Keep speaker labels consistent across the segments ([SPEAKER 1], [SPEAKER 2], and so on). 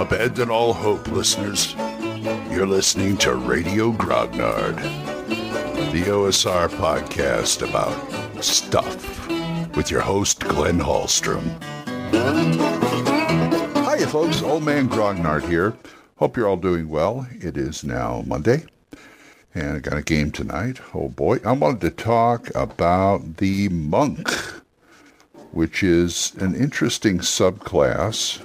[SPEAKER 1] Abandon all hope, listeners. You're listening to Radio Grognard, the OSR podcast about stuff with your host, Glenn Hallstrom. Hiya, folks. Old Man Grognard here. Hope you're all doing well. It is now Monday, and I got a game tonight. Oh boy. I wanted to talk about the monk, which is an interesting subclass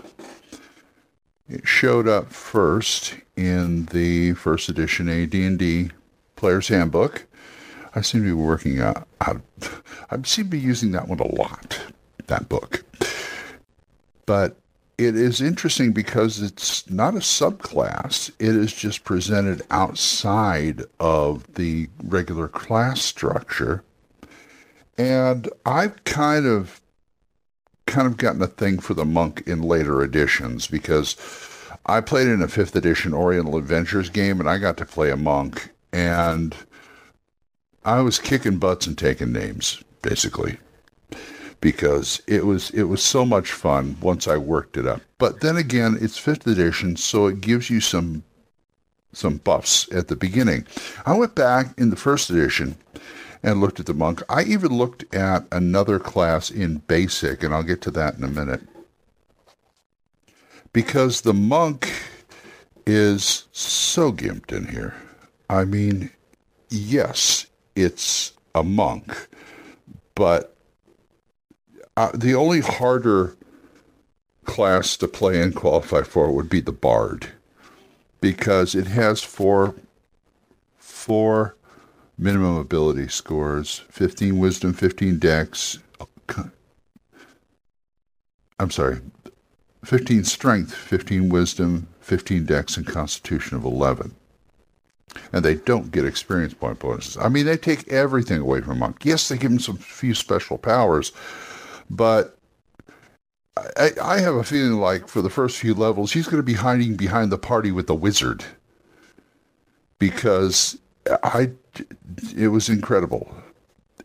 [SPEAKER 1] it showed up first in the first edition AD&D Player's Handbook. I seem to be working out, out. I seem to be using that one a lot. That book, but it is interesting because it's not a subclass. It is just presented outside of the regular class structure, and I've kind of kind of gotten a thing for the monk in later editions because I played in a fifth edition Oriental Adventures game and I got to play a monk and I was kicking butts and taking names basically because it was it was so much fun once I worked it up. But then again, it's fifth edition, so it gives you some some buffs at the beginning. I went back in the first edition and looked at the monk. I even looked at another class in basic, and I'll get to that in a minute. Because the monk is so gimped in here. I mean, yes, it's a monk, but uh, the only harder class to play and qualify for would be the bard because it has four four minimum ability scores 15 wisdom, 15 dex. I'm sorry, 15 strength, 15 wisdom, 15 dex, and constitution of 11. And they don't get experience point bonuses. I mean, they take everything away from Monk. Yes, they give him some few special powers, but I, I have a feeling like for the first few levels, he's going to be hiding behind the party with the wizard because I it was incredible.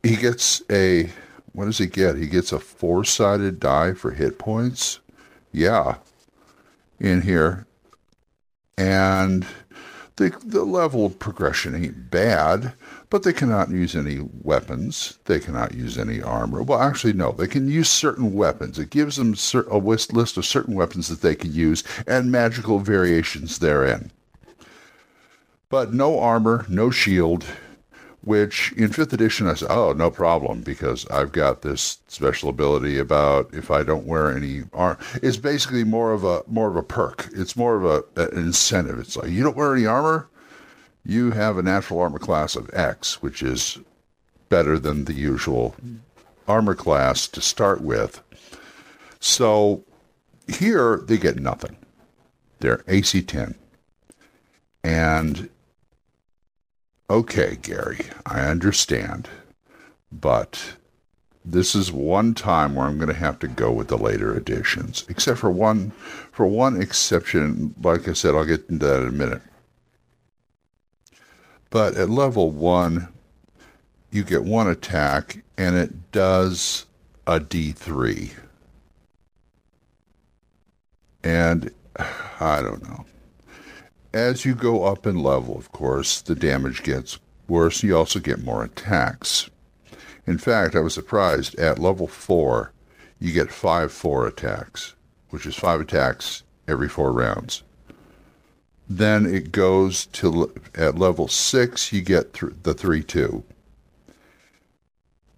[SPEAKER 1] He gets a what does he get? He gets a four-sided die for hit points. Yeah, in here, and the the level of progression ain't bad, but they cannot use any weapons. They cannot use any armor. Well, actually, no. They can use certain weapons. It gives them a list of certain weapons that they can use and magical variations therein but no armor, no shield, which in fifth edition I said, oh, no problem, because I've got this special ability about if I don't wear any armor. It's basically more of a more of a perk. It's more of a, an incentive. It's like you don't wear any armor, you have a natural armor class of X, which is better than the usual armor class to start with. So here they get nothing. They're AC 10. And okay, Gary, I understand, but this is one time where I'm going to have to go with the later editions, except for one, for one exception. Like I said, I'll get into that in a minute. But at level one, you get one attack, and it does a D3. And I don't know as you go up in level, of course, the damage gets worse. You also get more attacks. In fact, I was surprised at level 4, you get 5 4 attacks, which is 5 attacks every 4 rounds. Then it goes to at level 6, you get th- the 3 2.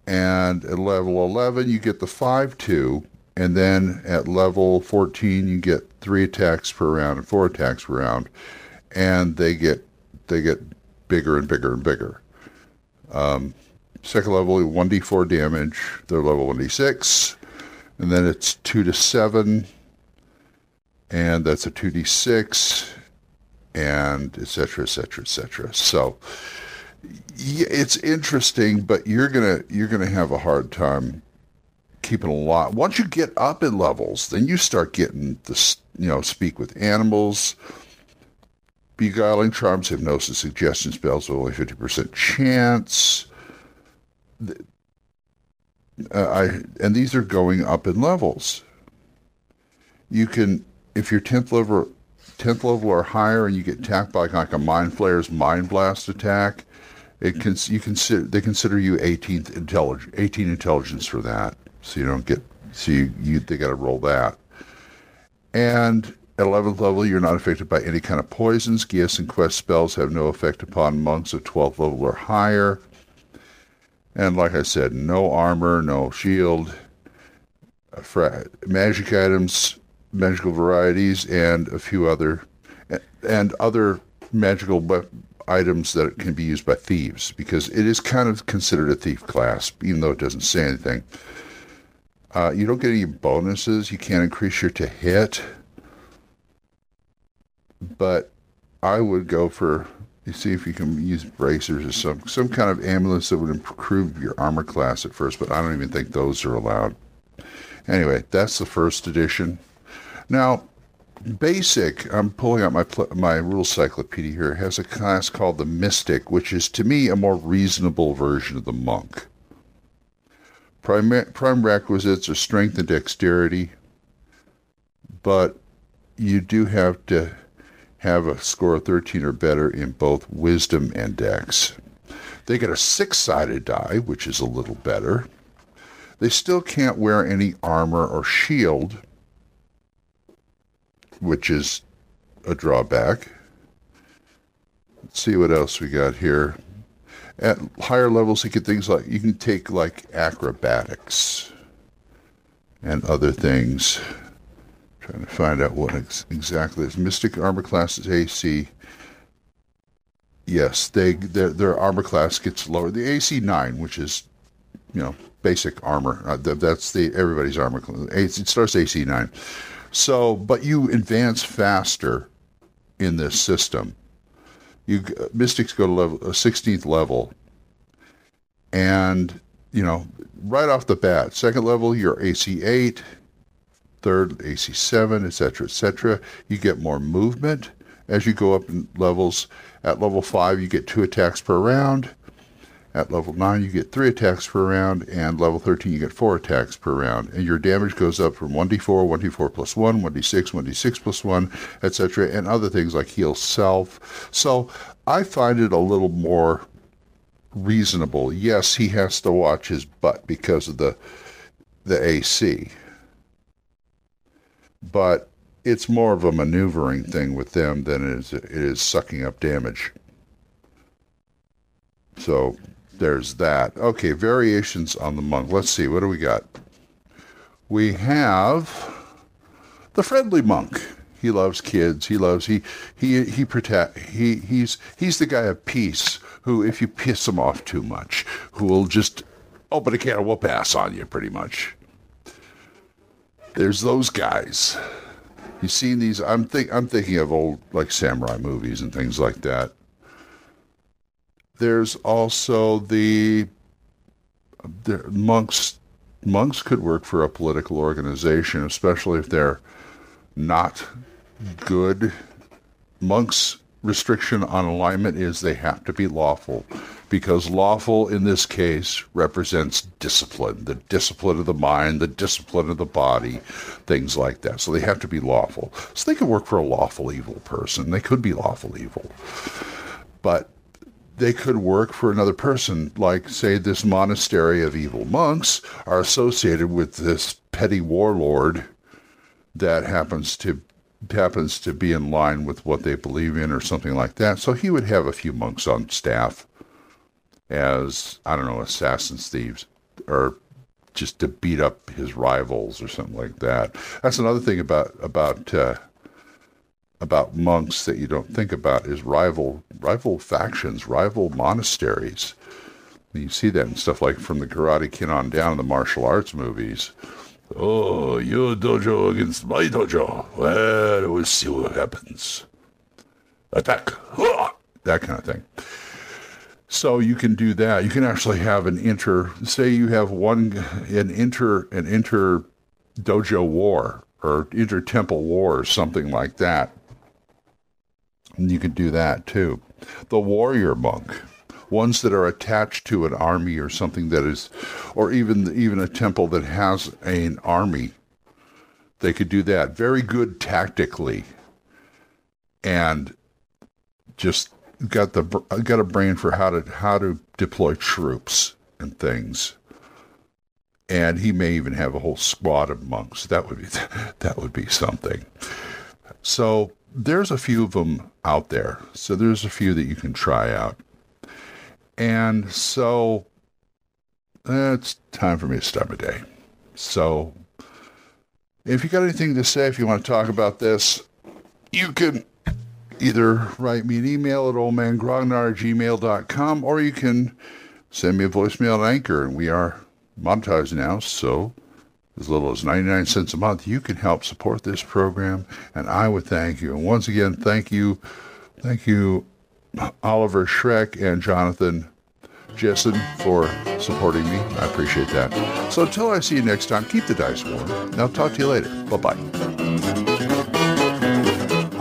[SPEAKER 1] And at level 11, you get the 5 2. And then at level 14, you get 3 attacks per round and 4 attacks per round and they get they get bigger and bigger and bigger. Um, second level, one d four damage. They're level, one d six, and then it's two to seven, and that's a two d six, and etc. etc. etc. So it's interesting, but you're gonna you're gonna have a hard time keeping a lot. Once you get up in levels, then you start getting this. You know, speak with animals beguiling charms, hypnosis, suggestion spells only 50% chance. Uh, I, and these are going up in levels. You can, if you're 10th level, 10th level or higher and you get attacked by like a mind flayer's mind blast attack, it can you consider they consider you 18th intelligence 18 intelligence for that. So you don't get so you, you they got to roll that. And at 11th level, you're not affected by any kind of poisons. Geas and quest spells have no effect upon monks of 12th level or higher. And like I said, no armor, no shield, magic items, magical varieties, and a few other and other magical items that can be used by thieves because it is kind of considered a thief class, even though it doesn't say anything. Uh, you don't get any bonuses. You can't increase your to hit, but I would go for you see if you can use bracers or some some kind of amulets that would improve your armor class at first. But I don't even think those are allowed. Anyway, that's the first edition. Now, basic. I'm pulling out my my rule cyclopedia here. Has a class called the Mystic, which is to me a more reasonable version of the Monk. Prime, prime requisites are strength and dexterity, but you do have to have a score of 13 or better in both wisdom and dex. They get a six sided die, which is a little better. They still can't wear any armor or shield, which is a drawback. Let's see what else we got here. At higher levels, you get things like you can take like acrobatics and other things. Trying to find out what ex- exactly is. Mystic armor class is AC. Yes, they their, their armor class gets lower. The AC nine, which is you know basic armor. Uh, that's the everybody's armor. Class. It starts AC nine. So, but you advance faster in this system you mystics go to level a 16th level and you know right off the bat second level you're ac 8 third ac 7 etc etc you get more movement as you go up in levels at level 5 you get two attacks per round at level 9, you get 3 attacks per round, and level 13, you get 4 attacks per round. And your damage goes up from 1d4, 1d4 plus 1, 1d6, 1d6 plus 1, etc., and other things like heal self. So I find it a little more reasonable. Yes, he has to watch his butt because of the the AC. But it's more of a maneuvering thing with them than it is, it is sucking up damage. So there's that. Okay, variations on the monk. Let's see, what do we got? We have the friendly monk. He loves kids. He loves he he he protect he he's he's the guy of peace who, if you piss him off too much, who will just open a can of whoop ass on you, pretty much. There's those guys. You've seen these. I'm think I'm thinking of old like samurai movies and things like that. There's also the, the monks. Monks could work for a political organization, especially if they're not good. Monks' restriction on alignment is they have to be lawful, because lawful in this case represents discipline, the discipline of the mind, the discipline of the body, things like that. So they have to be lawful. So they could work for a lawful evil person. They could be lawful evil. But they could work for another person, like, say, this monastery of evil monks are associated with this petty warlord that happens to happens to be in line with what they believe in or something like that. So he would have a few monks on staff as I don't know assassins, thieves, or just to beat up his rivals or something like that. That's another thing about about uh, about monks that you don't think about is rival rival factions, rival monasteries. You see that in stuff like from the Karate Kid on down in the martial arts movies. Oh, your dojo against my dojo. Well, we'll see what happens. Attack. That kind of thing. So you can do that. You can actually have an inter. Say you have one an inter an inter dojo war or inter temple war or something like that and you can do that too. The warrior monk, ones that are attached to an army or something that is, or even even a temple that has an army. They could do that. Very good tactically. and just got the got a brain for how to how to deploy troops and things. And he may even have a whole squad of monks. That would be that would be something. So there's a few of them out there. So there's a few that you can try out. And so it's time for me to start my day. So if you got anything to say, if you want to talk about this, you can either write me an email at oldmangrognard at gmail.com or you can send me a voicemail at Anchor. And we are monetized now, so as little as 99 cents a month, you can help support this program, and I would thank you. And once again, thank you, thank you, Oliver Schreck and Jonathan Jessen for supporting me. I appreciate that. So until I see you next time, keep the dice warm, I'll talk to you later. Bye-bye.